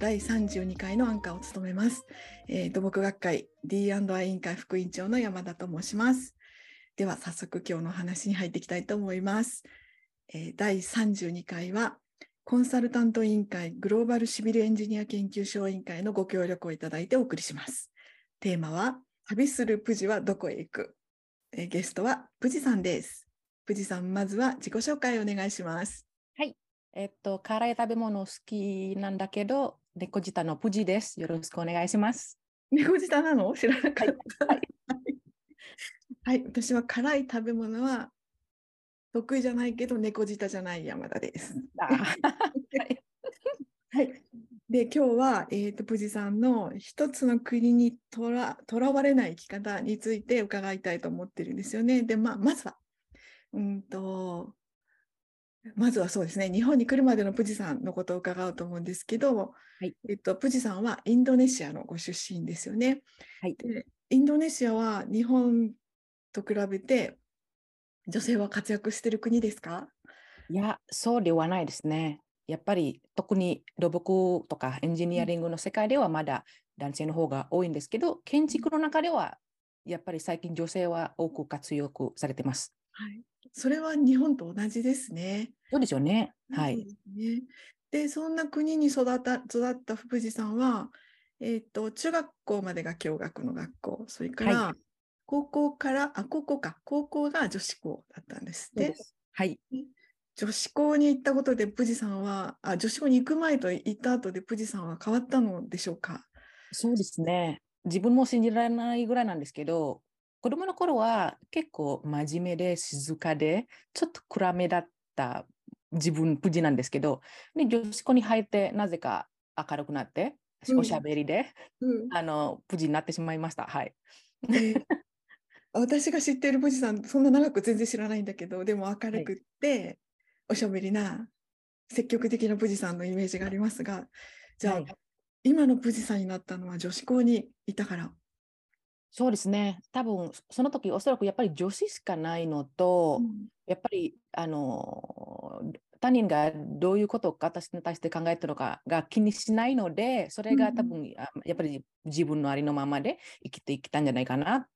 第32回のアンカーを務めます。えー土木学会 D&I 委員会副委員長の山田と申します。では早速今日の話に入っていきたいと思います。えー第32回はコンサルタント委員会グローバルシビルエンジニア研究所委員会のご協力をいただいてお送りします。テーマは旅するプジはどこへ行く、えーゲストはプジさんです。プジさん、まずは自己紹介お願いします。えっと、辛い食べ物好きなんだけど、猫舌のプジです。よろしくお願いします。猫舌なの？知らなかった。はい はい、私は辛い食べ物は得意じゃないけど猫舌じゃない山田です。あはい はい。で、今日は、えー、とプジさんの一つの国にとらとらわれない生き方について伺いたいと思ってるんですよね。で、まあ、まずは、うんと、まずはそうですね、日本に来るまでのプジさんのことを伺おうと思うんですけど、いえっと、プジさんはインドネシアのご出身ですよね。はいでインドネシアは日本と比べて女性は活躍してる国ですか？いや、そうではないですね。やっぱり特に土木とかエンジニアリングの世界ではまだ男性の方が多いんですけど、建築の中ではやっぱり最近女性は多く活躍されてます。はい。それは日本と同じですね。そうですよね。はい。ね。で、そんな国に育った育った福士さんは、えっと、中学校までが共学の学校、それから、は高校から、あ、高校か、高校が女子校だったんですねはい。女子校に行ったことで、プジさんは、あ、女子校に行く前と行った後で、プジさんは変わったのでしょうか？そうですね。自分も信じられないぐらいなんですけど、子供の頃は結構真面目で静かで、ちょっと暗めだった自分、プジなんですけど、で女子校に入ってなぜか明るくなって、うんおしゃべりで、うん。あの、プジになってしまいました。はい。で私が知っているプジさん、そんな長く全然知らないんだけど、でも明るくって、おしゃべりな、積極的なプジさんのイメージがありますが、じゃあ、はい今のプジさんになったのは女子校にいたから。そうですね。多分その時おそらくやっぱり女子しかないのと、やっぱりあの他人がどういうことを私に対して考えてるのかが気にしないので、それが多分、あやっぱり自分のありのままで生きていきたんじゃないかな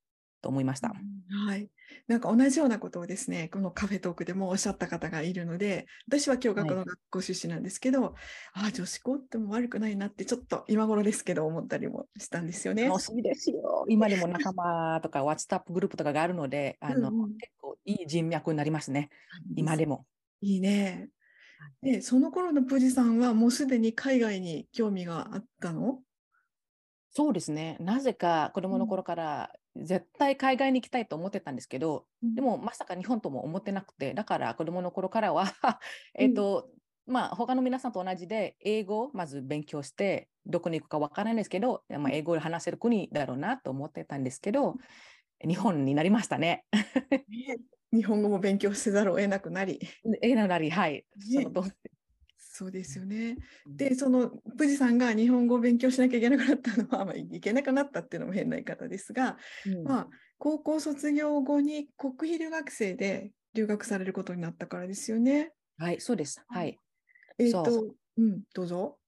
と思いました。はい。なんか同じようなことをですね、このカフェトークでもおっしゃった方がいるので、私は共学の学校出身なんですけど、ああ、女子校っても悪くないなって、ちょっと今頃ですけど思ったりもしたんですよね。楽しいですよ。今でも仲間とか WhatsApp グループとかがあるので、あのうんうん結構いい人脈になりますね。今でも。いいね。で、その頃のプジさんはもうすでに海外に興味があったの？そうですね。なぜか子供の頃から絶対海外に行きたいと思ってたんですけど、でもまさか日本とも思ってなくて、だから子供の頃からはえっと、まあ他の皆さんと同じで英語をまず勉強して、どこに行くかわからないんですけど、まあ、英語で話せる国だろうなと思ってたんですけど、日本になりましたね。ね日本語も勉強せざるを得なくなり。えななり、はい。そねのそうですよね。で、そのプジさんが日本語を勉強しなきゃいけなくなったのは、まあ、いけなくなったっていうのも変な言い方ですが、うんまあ、高校卒業後に国費留学生で留学されることになったからですよね。はい、そうです。はい。えっ、そうと、うん、どうぞ。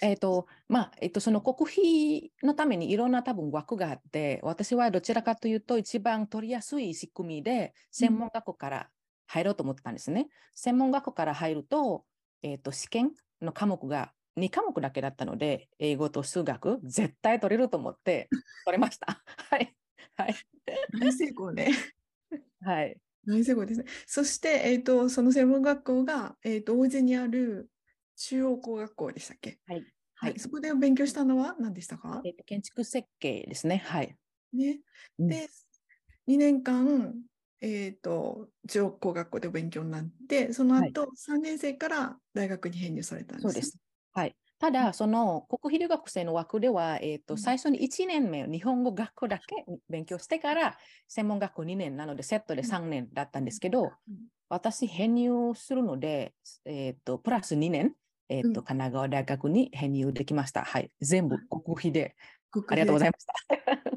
えっ、と、まあ、えっ、と、その国費のためにいろんな多分枠があって、私はどちらかというと一番取りやすい仕組みで、専門学校から入ろうと思ってたんですね。専門学校から入ると、えっ、と、試験の科目が2科目だけだったので、英語と数学、絶対取れると思って、取れました。はい。はい。大成功ね。はい。大成功ですね。そして、えっ、と、その専門学校が、えっ、と、大勢にある中央工学校でしたっけ？はい。はい、はいそこで勉強したのは何でしたか？えっと建築設計ですね。はい。ね。うんで、2年間、えっ、と、中央工学校でお勉強になって、そのはい後、3年生から大学に編入されたんです。そうです。はい。ただ、その国費留学生の枠では、えーとうん最初に1年目、日本語学校だけ勉強してから、専門学校2年なので、セットで3年だったんですけど、うん私、編入するので、えーとプラス2年、えーとうん神奈川大学に編入できました。はい。全部国費で。国ありがとうございまました。す。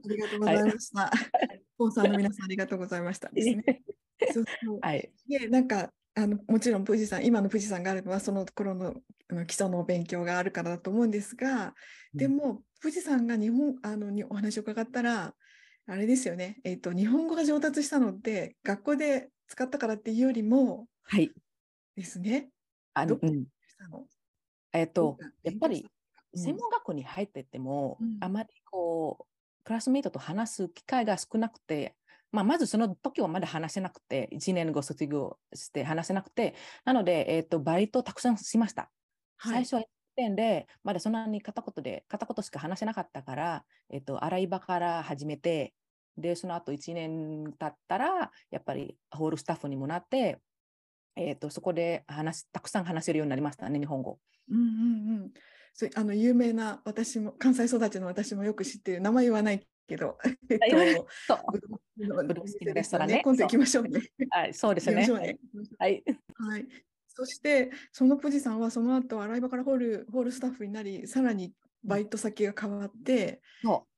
ありがとうございました。スポンサーの皆さんありがとうございましたですね。そうそう。はい。で、なんか、あのもちろん、プジさん、今のプジさんがあるのは、その頃のあの基礎の勉強があるからだと思うんですが、でも富士山が日本あのにお話を伺ったらあれですよね、えーと、日本語が上達したのって学校で使ったからっていうよりも、はい、ですね。あの、うん、えっ、ー、とやっぱり専門学校に入ってても、うん、あまりこうクラスメートと話す機会が少なくて、まあ、まずその時はまだ話せなくて、1年後卒業して話せなくて、なので、えーと、バイトたくさんしました。はい、最初は1点で、まだそんなに片言で、片言しか話せなかったから、えっ、ー、と、洗い場から始めて、で、その後1年経ったら、やっぱりホールスタッフにもなって、えーと、そこで話たくさん話せるようになりましたね、日本語。うんうんうんそあの有名な私も関西育ちの私もよく知ってる名前言わないけど、えっと、ブルースティンレストランね。今度行きましょうね。はい、そうですね。ねはい。はい。そしてその富士山はその後洗い場からホールホールスタッフになり、さらにバイト先が変わって、そう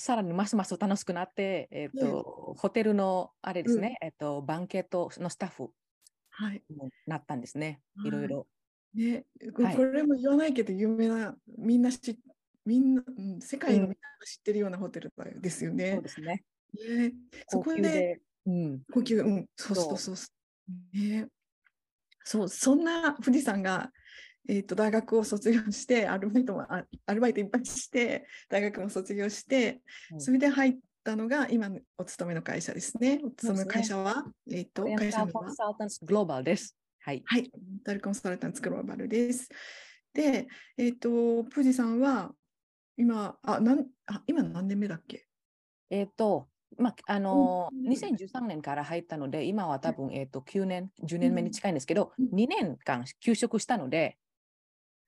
さらにますます楽しくなって、えっ、ー、と、うん、ホテルのあれですね、うん、えっ、ー、とバンケットのスタッフはいなったんですね、はい、いろいろ。ね、これも言わないけど有名な、みんな知みんな、うん、世界のみんなが知ってるようなホテルですよね。そうですね。ねそこで、うん、呼吸、うん、そうそうそうそう。ね、そう、そんな富士山が、えーと、大学を卒業してアルバイトもアルバイトいっぱいして大学も卒業して、うん、それで入ったのが今お勤めの会社ですね。お勤めの会社は、ね、えっ、ー、と会社は？コンサルタンツグローバルです。はい。はい。ダルコンサルタンツグローバルです。で、えっ、ー、と、プジさんは今、あ、なんあ今何年目だっけ？えっ、ー、と、まあ、あのー、2013年から入ったので、今は多分、えーと、9年、10年目に近いんですけど、うん、2年間休職したので、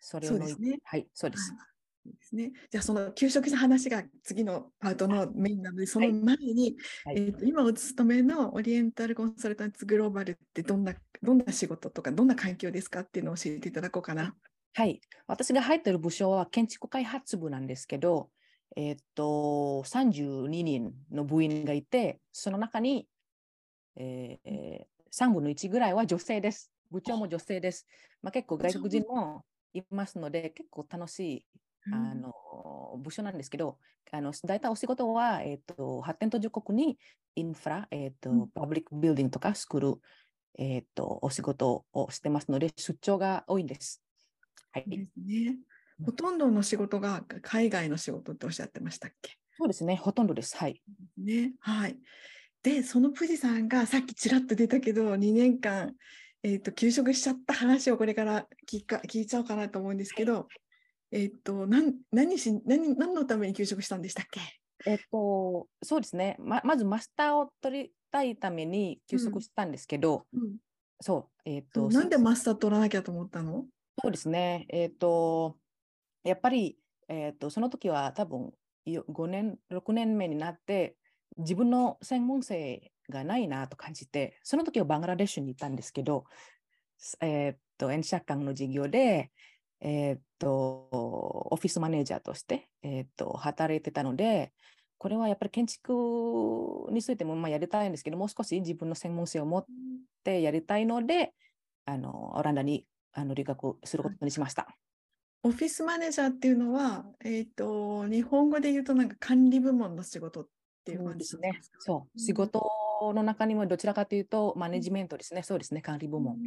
それを、そうですね。はい、そうです。ですね、じゃあその休職した話が次のパートのメインなので、その前に、はい、えーと、今お勤めのオリエンタルコンサルタンツグローバルってどんなどんな仕事とかどんな環境ですかっていうのを教えていただこうかな。はい、私が入っている部署は建築開発部なんですけど、えー、っと32人の部員がいて、その中に、えー、3分の1ぐらいは女性です。部長も女性です。まあ、結構外国人もいますので、結構楽しいあの部署なんですけど、あの大体お仕事は、えーと、発展途上国にインフラ、えーと、うん、パブリックビルディングとか作る、えーと、お仕事をしてますので、出張が多いんです。はい。ですね。ほとんどの仕事が海外の仕事っておっしゃってましたっけ？そうですね、ほとんどです。はい。ね、はい。で、その富士山がさっきちらっと出たけど、2年間、えーと、休職しちゃった話をこれから聞か聞いちゃおうかなと思うんですけど、えっ、ー、と、なん何し何何のために休職したんでしたっけ？えっ、と、そうですね、ままずマスターを取りたいために休職したんですけど、うん。うん、そう、えっ、ー、と。なんでマスター取らなきゃと思ったの？そうですね、えっ、と、やっぱり、えっ、と、その時は多分5年、6年目になって、自分の専門性がないなと感じて、その時はバングラデシュにいたんですけど、えっ、と、演者間の授業で、えー、っと、オフィスマネージャーとして、えー、っと、働いてたので、これはやっぱり建築についてもまあやりたいんですけど、もう少し自分の専門性を持ってやりたいので、あのオランダにあの留学することにしました。オフィスマネージャーっていうのは、えーと、日本語で言うとなんか管理部門の仕事っていう感じですね。そう、仕事の中にもどちらかというとマネジメントですね。そうですね、管理部門。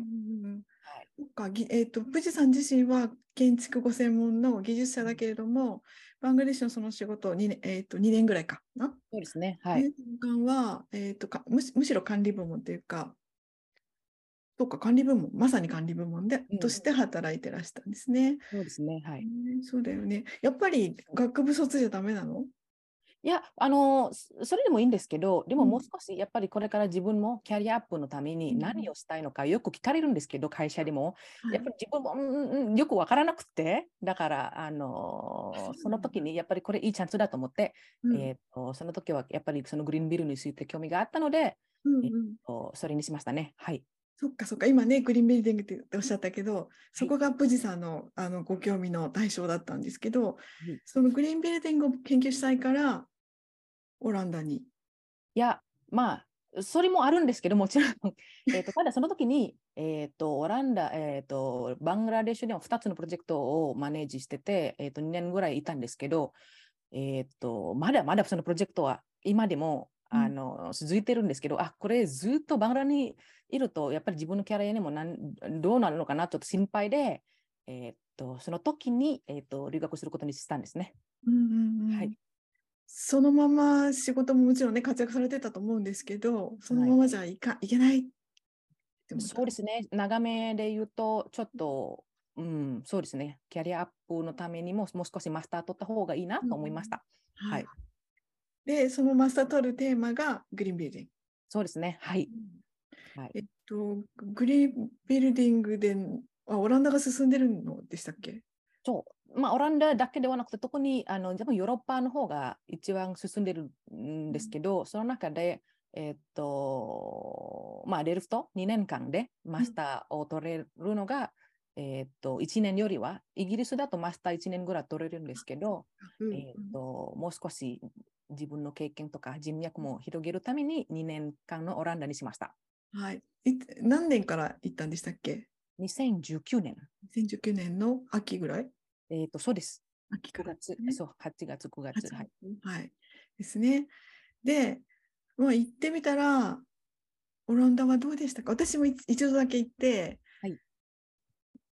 はい、えーと、プジさん自身は建築ご専門の技術者だけれども、バングラデシュのその仕事を 2,、えーと、2年ぐらいかな？そうですね。はい。間は、えーと、かむむしろ管理部門というか、そうか、管理部門、まさに管理部門で、うん、として働いてらしたんですね。そうですね。はい。そうだよね。やっぱり学部卒じゃダメなの？いや、あの、それでもいいんですけど、でももう少しやっぱりこれから自分もキャリアアップのために何をしたいのかよく聞かれるんですけど、会社でも。やっぱり自分も、うん、よくわからなくて、だから、あの、その時にやっぱりこれいいチャンスだと思って、うん、えーと、その時はやっぱりそのグリーンビルについて興味があったので、うんうん、えーと、それにしましたね。はい。そっかそっか、今ね、グリーンビルディングっておっしゃったけど、そこがプジさんのあのご興味の対象だったんですけど、はい、そのグリーンビルディングを研究したいから、オランダに。いや、まあ、それもあるんですけど、もちろん、えーとただその時に、えーと、オランダ、えーと、バングラデシュでも2つのプロジェクトをマネージしてて、えーと、2年ぐらいいたんですけど、えーと、まだまだそのプロジェクトは今でもあの続いてるんですけど、あこれずっとバングラにいると、やっぱり自分のキャリアにもなんどうなるのかなちょっと心配で、えーと、その時に、えーと、留学することにしたんですね。うんうんうん、はいそのまま仕事ももちろんね活躍されてたと思うんですけど、そのままじゃいか、はい、いけないそうですね、長めで言うと、ちょっと、うん、そうですね、キャリアアップのためにも、もう少しマスター取った方がいいなと思いました。うん、はい。で、そのマスター取るテーマがグリーンビルディング。そうですね、はい。うん、はい、えっと、グリーンビルディングであ、オランダが進んでるのでしたっけ？そう。まあ、オランダだけではなくて、特にあの多分ヨーロッパの方が一番進んでるんですけど、うん、その中で、えー、っと、まあ、レルフト2年間でマスターを取れるのが、うん、えー、っと、1年よりは、イギリスだとマスター1年ぐらい取れるんですけど、うん、えー、っと、もう少し自分の経験とか人脈も広げるために2年間のオランダにしました。はい。何年から行ったんでしたっけ？2019年。2019年の秋ぐらい？えっ、と、そうです。秋から、ね、そう、8月、9月。はい、はい。ですね。で、まあ、行ってみたら、オランダはどうでしたか？私も一度だけ行って、はい、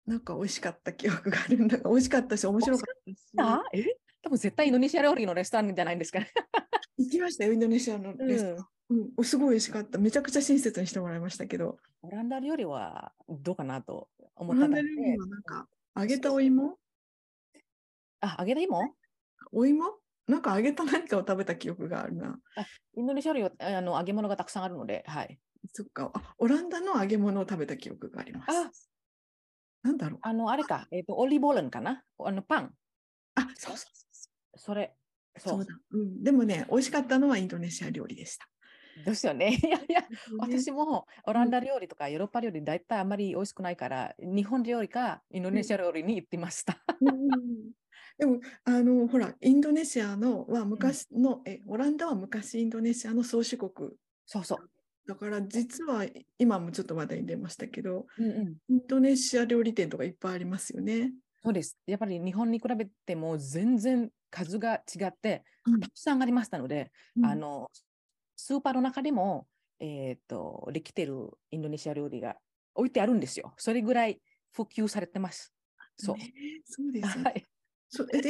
なんか美味しかった記憶があるんだが、美味しかったし、面白かったし。あえ？多分絶対インドネシア料理のレストランじゃないんですかね。行きましたよ、インドネシアのレストラン。うん、すごい美味しかった。めちゃくちゃ親切にしてもらいましたけど。オランダ料理はどうかなと思ったオランダ料理はなんか、揚げたお芋あ、揚げた芋？お芋？なんか揚げた何かを食べた記憶があるな。あインドネシア料理はあの揚げ物がたくさんあるので、はい。そっかあ。オランダの揚げ物を食べた記憶があります。あなんだろうあの、あれか、えっ、ー、と、オリーブオイルかな？あの、パン。あ、そうそうそう。それ。そうだ、うん。でもね、美味しかったのはインドネシア料理でした。ですよね。いやいや、私もオランダ料理とかヨーロッパ料理、大体あまり美味しくないから、日本料理かインドネシア料理に行ってました。でもあのほらインドネシアのは昔の、うん、えオランダは昔インドネシアの宗主国そうそうだから実は今もちょっと話題に出ましたけど、うんうん、インドネシア料理店とかいっぱいありますよね。そうですやっぱり日本に比べても全然数が違って、うん、たくさんありましたので、うん、あのスーパーの中でも、えーと、できてるインドネシア料理が置いてあるんですよ。それぐらい普及されてます。そう。そうです、ね、はい。そで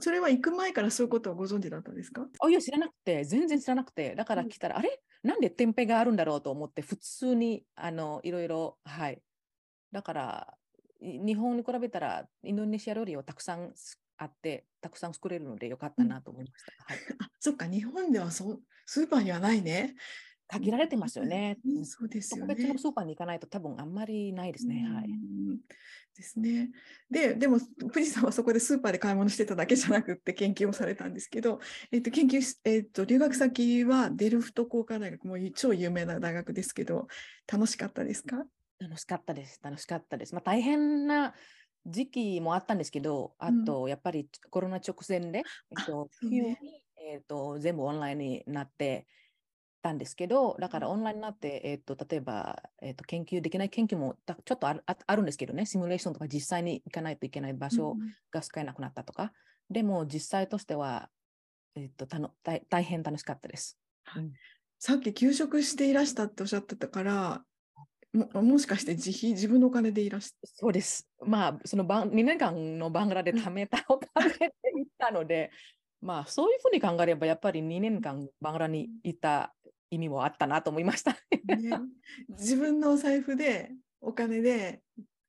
それは行く前からそういうことをご存知だったんですか？あいや、知らなくて、全然知らなくて、だから来たら、うん、あれ？なんで天平があるんだろうと思って、普通にあのいろいろ、はい。だから、日本に比べたら、インドネシア料理はたくさんあって、たくさん作れるのでよかったなと思いました。うん、はい、あそっか、日本ではそうスーパーにはないね。限られてますよね。うん、そうですよね。別のスーパーに行かないと多分あんまりないですね。はい。ですね。で、でも、富士山はそこでスーパーで買い物してただけじゃなくって研究をされたんですけど、えっと、研究えっと、留学先はデルフト工科大学、もう超有名な大学ですけど、楽しかったですか？楽しかったです。楽しかったです。まあ、大変な時期もあったんですけど、あと、やっぱりコロナ直前で、えっと、急に、えっと、全部オンラインになって、たんですけど、だからオンラインになって、えーと、例えば、えーと、研究できない研究もちょっとあるあるんですけどね、シミュレーションとか実際に行かないといけない場所が使えなくなったとか、うん、でも実際としては、えーと、たの大大変楽しかったです、うん、さっき休職していらしたっておっしゃってたから、ももしかして自費、自分のお金でいらしてそうです。まあ、その2年間のバングラで貯めたお金で行ったので、まあ、そういうふうに考えれば、やっぱり2年間バングラにいた意味もあったなと思いました。ね、自分のお財布でお金で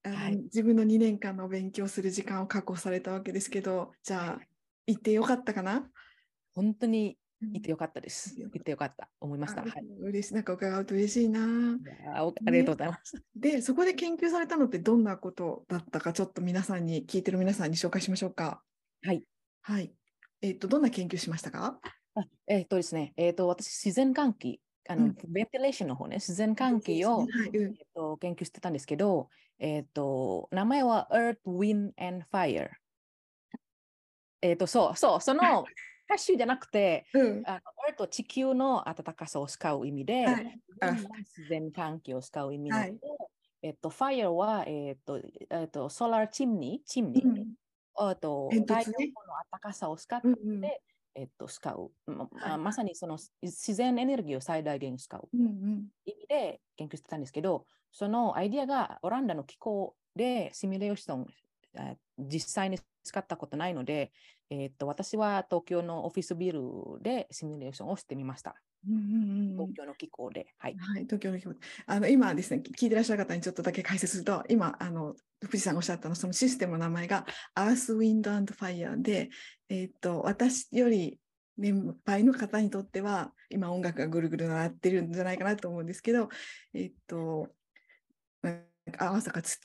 あの、はい、自分の2年間の勉強する時間を確保されたわけですけどじゃあ行ってよかったかな？本当に行ってよかったです。行ってよかった。思いました。はい、嬉しい。なんか伺うと嬉しいな。ありがとうございます、ね。で、そこで研究されたのってどんなことだったか、ちょっと皆さんに、聞いてる皆さんに紹介しましょうか。はい。はい。えっ、ー、と、どんな研究しましたか？あえっ、ー、とですね、えっ、ー、と、私、自然換気、あの、うん、ベンティレーションの方ね、自然換気を、はいえー、と研究してたんですけど、えっ、と、名前は Earth, Wind and Fire。えっ、と、そう、そう、その 歌手じゃなくて、うん。あのエルと地球の暖かさを使う意味で、はい。あ自然環境を使う意味なので、はいえっと、fire は、えっと、えっと、ソラーチムニー、チムニー、うん。あと、ね太陽光の暖かさを使って、うんうん。えっと、使う、まはいあまさにその自然エネルギーを最大限使う。意味で研究してたんですけど、そのアイディアがオランダの気候でシミュレーション、あ実際に使ったことないので、えっと、私は東京のオフィスビルでシミュレーションをしてみました。うんうんうんうん東京の気候で。はい。はい、東京の気持ち。あの今ですね、聞いてらっしゃる方にちょっとだけ解説すると、今、あの藤さんがおっしゃったの、そのシステムの名前が Earth, Wind and Fire で、えっと、私より年配の方にとっては、今音楽がぐるぐる鳴ってるんじゃないかなと思うんですけど、えっと、合わせかつ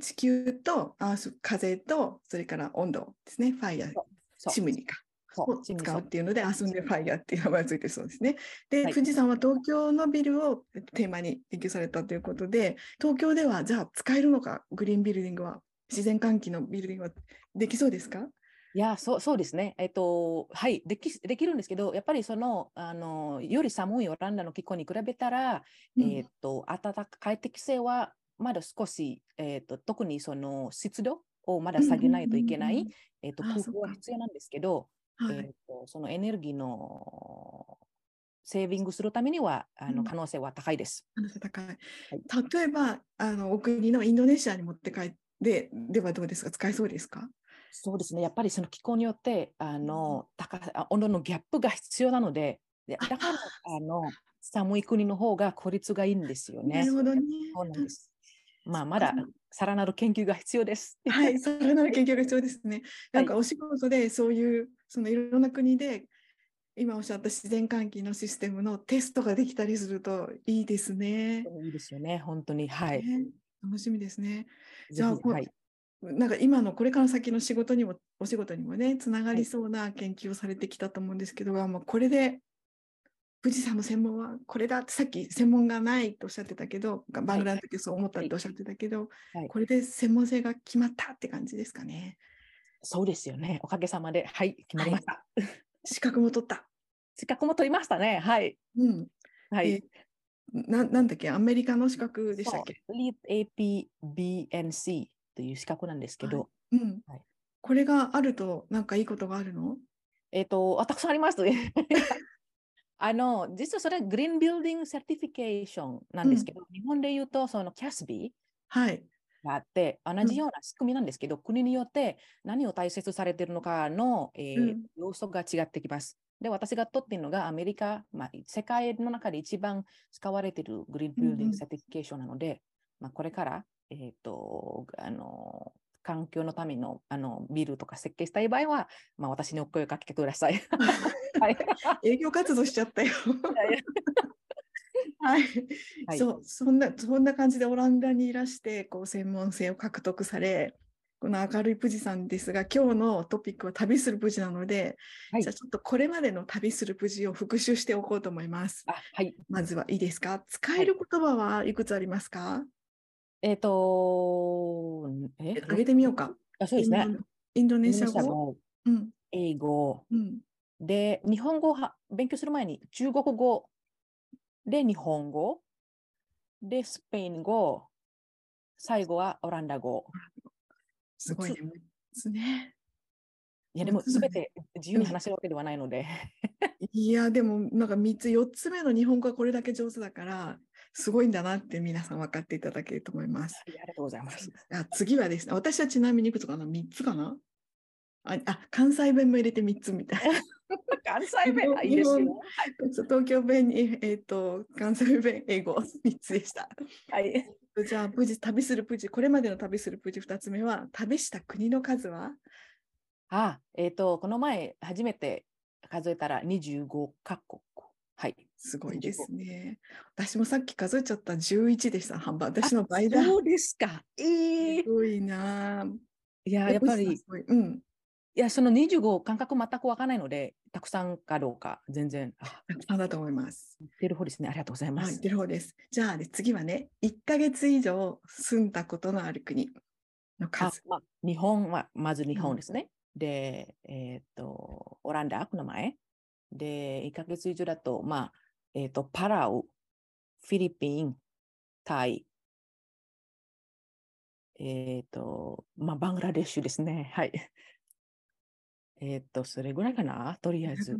地球とアース風と、それから温度ですね、 fire、そう chimney か。を使うっていうので、アスンデファイヤーっていう名前がついてるそうですね。で、はい。プジさんは東京のビルをテーマに研究されたということで、東京ではじゃあ使えるのか、 green building は、自然換気のビルディングはできそうですか？いやそうそうですね。えっと、はいでき、できるんですけど、やっぱりその、あのより寒いオランダの気候に比べたら、うん。えっと、暖か快適性はまだ少し、えっと、特にその湿度をまだ下げないといけないえっと、工夫は必要なんですけど、はいえっと、そのエネルギーのセービングするためには、あうんの可能性は高いです。可能性高い。例えば、あのお国のインドネシアに持って帰って、ではどうですか？使えそうですか？そうですね。やっぱりその気候によって、あの、高温度のギャップが必要なので、でだから、あの、寒い国の方が効率がいいんですよね。なるほどね。そうなんです。まあ、まださらなる研究が必要です。はい、さらなる研究が必要ですね。はいなんかお仕事でそういう、そのいろんな国で、今おっしゃった自然換気のシステムのテストができたりするといいですね。いいですよね、本当に。はい。ね楽しみですね。ぜじゃあはい。なんか今のこれから先の仕事にも、お仕事にもね、つながりそうな研究をされてきたと思うんですけど、まあ、これで、富士山の専門はこれだってさっき専門がないとおっしゃってたけど、バングラの時そう思ったっておっしゃってたけど、はいこれで専門性が決まったって感じですかね。そうですよね。おかげさまで。はい、決まりました。資格も取った。資格も取りましたね。はい。うん。はい。えななんだっけ？アメリカの資格でしたっけ？そう Lead AP BD+C という資格なんですけど、うん、はいこれがあるとなんかいいことがあるの？えっ、と、あたくさんあります。あの、実はそれ、 green building certification なんですけど、日本で言うと、その CASBEE はい。があって、同じような仕組みなんですけど、国によって何を大切されているのかの、えーうん要素が違ってきます。で、私が取っているのがアメリカ、まあ、世界の中で一番使われている green building certification なので、まあ、これから、えっ、と、あの、環境のためのあのビルとか設計したい場合は、まあ、私にお声をかけてください。はい。営業活動しちゃったよ。はい、はい。そうそんなそんな感じでオランダにいらしてこう専門性を獲得されこの明るいプジさんですが今日のトピックは旅するプジなので、はい。じゃあちょっとこれまでの旅するプジを復習しておこうと思います。あはい。まずはいいですか？使える言葉はいくつありますか、えっ、と、え？げてみようか。あそうですね。インドネシア語？語、うん。英語、うん。で、日本語をは勉強する前に中国語で日本語でスペイン語最後はオランダ語。すごいね。6つね。いやでもそうだねすべて自由に話せるわけではないので。いや、でもなんか3つ、4つ目の日本語がこれだけ上手だから、すごいんだなって皆さん分かっていただけると思います。ありがとうございます。あ次はですね、私はちなみにいくつかな ?3 つかな？ああ関西弁も入れて3つみたいな。関西弁はいいです日よ。東京弁に、えー、と関西弁、英語3つでした。はい。じゃあ、プジ、旅するプジ、これまでの旅するプジ2つ目は、旅した国の数は？あ、えっ、と、この前初めて数えたら25カ国。はい。すごいですね。私もさっき数えちゃった11でした。半分私の倍だ。そうですか。ええすごいなぁ。いや、やっぱり、いすごいうん。や、その25感覚全くわからないので、たくさんかどうか全然、あ、たくさんだと思います。言ってる方ですね。ありがとうございまはい、す。出る方です。じゃあ、ね、次はね、1ヶ月以上住んだことのある国のあ数。まあ、日本は、まず日本ですね。で、えっ、と、オランダ、この前。で、1ヶ月以上だと、まあ、えっ、と、パラオ、フィリピン、タイ、えっ、と、まあ、バングラデシュですね。はい。えっ、と、それぐらいかな、とりあえず。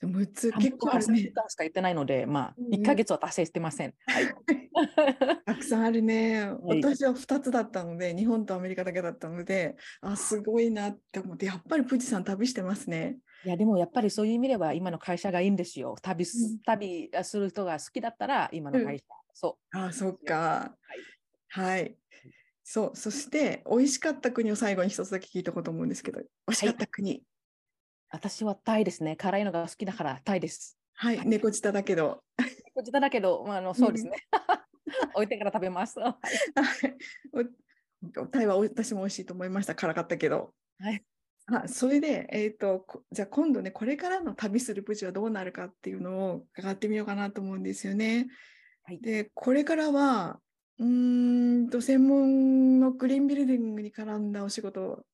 でも6つ結構あるね。しか言ってないので、まあ、うん1ヶ月は達成してません。はい。たくさんあるね。い私は2つだったので、日本とアメリカだけだったので、あ、すごいなって思って、やっぱり富士山旅してますね。いや、でもやっぱりそういう意味では、今の会社がいいんですよ。旅す、うん旅する人が好きだったら、今の会社。そあ、そっか。はいはい。そう、そして、美味しかった国を最後に一つだけ聞いたこと思うんですけど、美味しかった国。う。私はタイですね。辛いのが好きだからタイです。はい、猫舌だけど。こちらだけど、まあ、あのそうですね。置いてから食べます。タイは私も美味しいと思いました。辛かったけど。はい。あそれで、えー、とこじゃあ今度ねこれからの旅するプチはどうなるかっていうのを伺ってみようかなと思うんですよね。はいでこれからはうーんと専門のグリーンビルディングに絡んだお仕事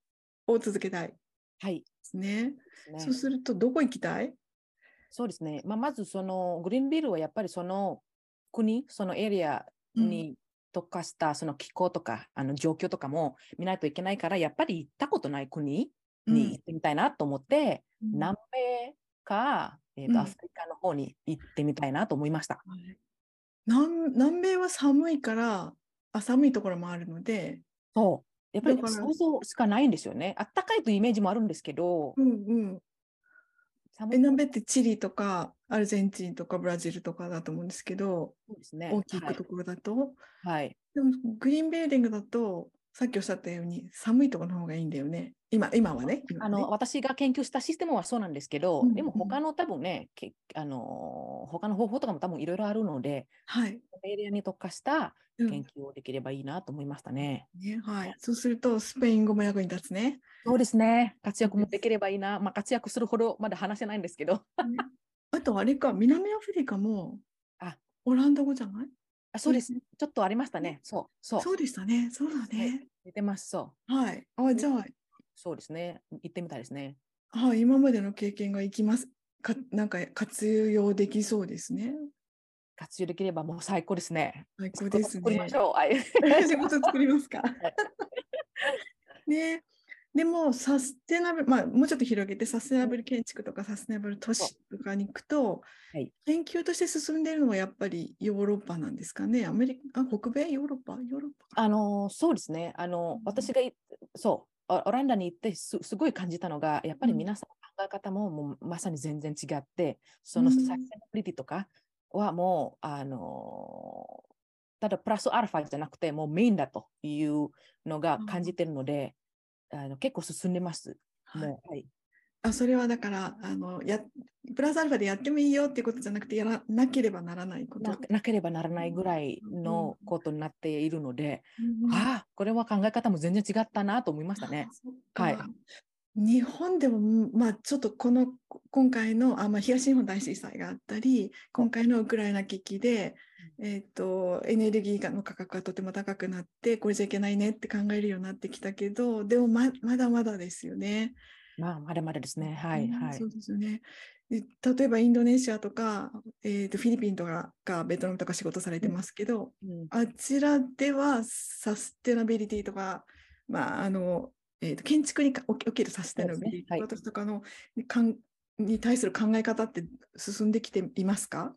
を続けたい。ではい。ですね。そうするとどこ行きたい？そうですね。まあ、まず、そのグリーンビルはやっぱりその国、そのエリアに特化したその気候とか、あの状況とかも見ないといけないから、やっぱり行ったことない国に行ってみたいなと思って、うん。南米か、えーとうん。アフリカの方に行ってみたいなと思いました。はい南南米は寒いからあ寒いところもあるので、そう。やっぱり想像しかないんですよね。あったかいというイメージもあるんですけど、うんうん、南米ってチリとかアルゼンチンとかブラジルとかだと思うんですけど、そうですね。大きいところだと、はい。はい。でもグリーンビルディングだとさっきおっしゃったように寒いところの方がいいんだよね。今今はねね。あの私が研究したシステムはそうなんですけど、うんでもうん他の多分ね、けあの他の方法とかも多分いろいろあるので、はい、エリアに特化したうん。研究をできればいいなと思いましたね。ねはい、そうするとスペイン語も役に立つね。そうですね。活躍もできればいいな。まあ、活躍するほどまだ話せないんですけど。ね。あとあれか南アフリカも あ。オランダ語じゃない？あそうです。ちょっとありましたね。そう。そう。そうでしたねそうだね似てます。そう。はいあじゃあそうですね。行ってみたいですね。はい、今までの経験が生きます。かなんか活用できそうですね。活用できればもう最高ですね。最高ですね作りまし。ょう。はい。仕事作りますか？ね。でもサステナブル、まあ、もうちょっと広げてサステナブル建築とかサステナブル都市とかに行くと、はい。研究として進んでいるのはやっぱりヨーロッパなんですかね？アメリカ、あ北米？ヨーロッパ？ヨーロッパ？あのそうですね。あのうん。私がいそう。オオランダに行ってすすごい感じたのが、やっぱりうん。皆さんの考え方ももうまさに全然違って、そのうん。サステナビリティとかはもう、あのただプラスアルファじゃなくて、もうメインだというのが感じてるので、あの結構進んでます。はいはい、あそれはだからあのや、プラスアルファでやってもいいよっていうことじゃなくて、やらなければならないことな。なければならないぐらいのことになっているので、うんああ、これは考え方も全然違ったなと思いましたね。はい日本でも、まあ、ちょっとこのこ今回のあ、まあ、東日本大震災があったり今回のウクライナ危機で、えー、とエネルギーの価格がとても高くなってこれじゃいけないねって考えるようになってきたけどでもままだまだですよね。まあ、まだまだですね。はい、うんはいそう。ですよね。で例えばインドネシアとか、えー、とフィリピンとかかベトナムとか仕事されてますけど、うんあちらではサステナビリティとか、まああのえー、と建築にかおけるサステナビリティ、とかのにかんに対する考え方って進んできていますか？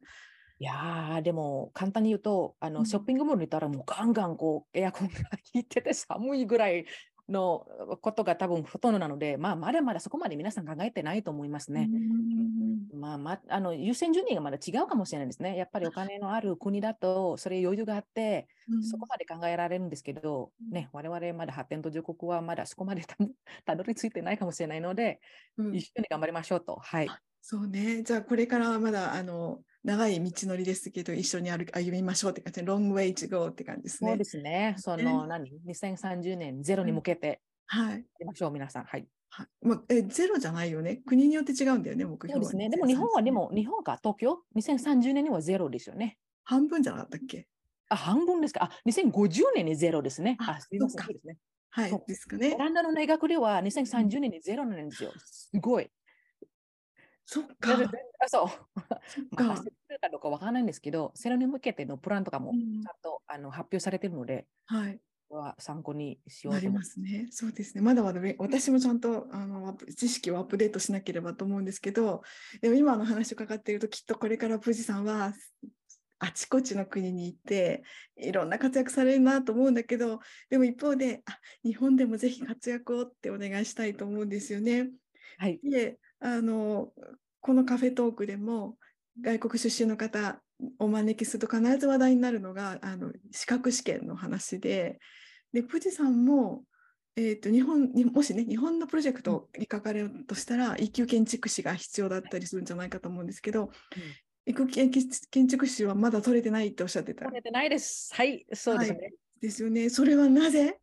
いやー、でも簡単に言うと、あの、うんショッピングモールにいたらもうガンガンこうエアコンが効いてて寒いぐらいのことが多分ほとんどなので、まあ、まだまだそこまで皆さん考えてないと思いますね。うんまあ、まあの優先順位がまだ違うかもしれないですね。やっぱりお金のある国だと、それ余裕があって、そこまで考えられるんですけど、うんね、我々まだ発展途上国はまだそこまでた たどり着いてないかもしれないので、うん一緒に頑張りましょうと。はい。そうね。じゃあこれからはまだあの長い道のりですけど一緒に歩歩みましょうって感じで Long way to go って感じですね。そうですね。その、何 ?2030 年ゼロに向けてはい。やりましょう、皆さん。はい。はいまあ、えゼロじゃないよね？国によって違うんだよね、目標はそうですね。でも日本はでも、日本か東京 ?2030 年にはゼロですよね。半分じゃなかったっけ？あ、半分ですか。あ、2050年にゼロですね。ああ、すみません。そうですね。はいそうですかねオ。ランダの大学では2030年にゼロなんですよ。すごい。そっだか。あそう。そ っまあ、か達成するかどうかわからないんですけど、それに向けてのプランとかもちうんゃんと、あの発表されているので、はい。は参考にしようと思います。ね。そうですね。まだまだべ私もちゃんとあの知識をアップデートしなければと思うんですけど、でも今の話を伺っているときっとこれからプジさんはあちこちの国に行っていろんな活躍されるなと思うんだけど、でも一方であ日本でもぜひ活躍をってお願いしたいと思うんですよね。はい。で、あのこのカフェトークでも外国出身の方お招きすると必ず話題になるのがあの資格試験の話で、でプジさんも、えー、と日本にもしね日本のプロジェクトにかかれるとしたら一級建築士が必要だったりするんじゃないかと思うんですけど、一級建建築士はまだ取れてないっておっしゃってた取れてないです。はい、そうですね。ですよね。それはなぜ？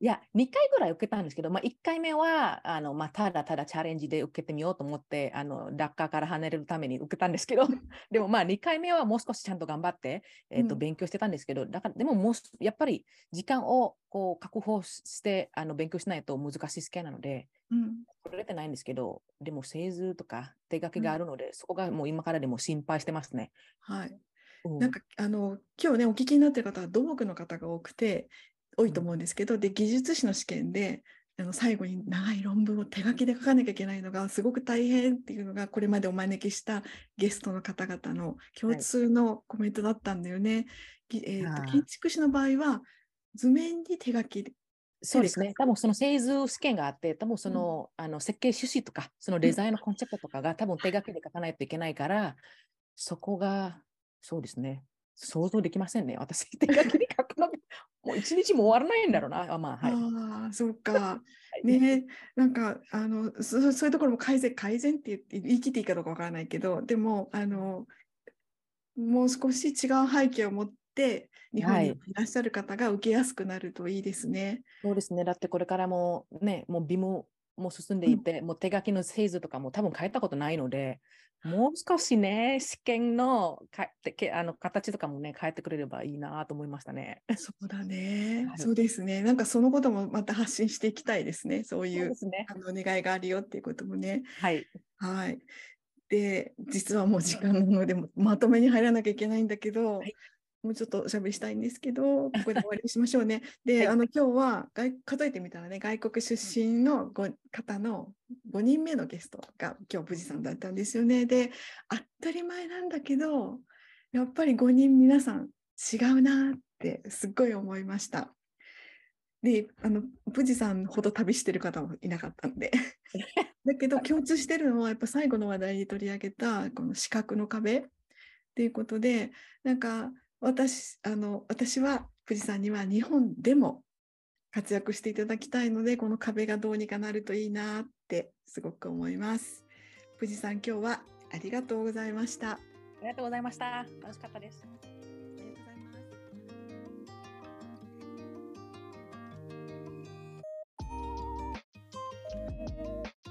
いや、2回ぐらい受けたんですけど、まあ、1回目はあの、まあ、ただただチャレンジで受けてみようと思って、あのダッカーから離れるために受けたんですけど、でもまあ2回目はもう少しちゃんと頑張って、えーとうん。勉強してたんですけど、だからでももうすやっぱり時間をこう確保してあの勉強しないと難しい試験なので、うん。取れてないんですけど、でも製図とか手書きがあるので、そこがもう今からでも心配してますね。はい、うん。なんかあの今日ねお聞きになってる方は土木の方が多くて多いと思うんですけど、で技術士の試験であの最後に長い論文を手書きで書かなきゃいけないのがすごく大変っていうのがこれまでお招きしたゲストの方々の共通のコメントだったんだよね。ぎえーと建築士の場合は図面に手書きでそうですね。多分その製図試験があって、多分その,、あの設計趣旨とか、そのデザインのコンセプトとかが多分手書きで書かないといけないから、そこが、そうですね。想像できませんね。私、手書きでもう一日も終わらないんだろうな。あまあ、はい。ああ、そうか。いねなんかあのそそういうところも改善改善って言って言い切っていいかどうかわからないけどでもあのもう少し違う背景を持って日本にいらっしゃる方が受けやすくなるといいですね。そうですね。だってこれからもね、もうビムも進んでいて、もう手書きの製図とかも多分変えたことないので、もう少しね、試験のかてけあの形とかもね、変えてくれればいいなと思いましたね。そうだね、はいそうですね。なんかそのこともまた発信していきたいですね。そういうね。あのお願いがあるよっていうこともね。はい。はい。で、実はもう時間なので、まとめに入らなきゃいけないんだけど、はいもうちょっとおしゃべりしたいんですけど、ここで終わりにしましょうね。で、はいあの今日は外数えてみたらね、外国出身のご方の5人目のゲストが今日、ブジさんだったんですよね。で、当たり前なんだけど、やっぱり5人皆さん違うなってすっごい思いました。で、あの、ブジさんほど旅してる方もいなかったんで。だけど共通してるのはやっぱ最後の話題に取り上げたこの視覚の壁っていうことでなんか私あの私は富士山には日本でも活躍していただきたいのでこの壁がどうにかなるといいなってすごく思います。富士山今日はありがとうございました。ありがとうございました。楽しかったです。ありがとうございます。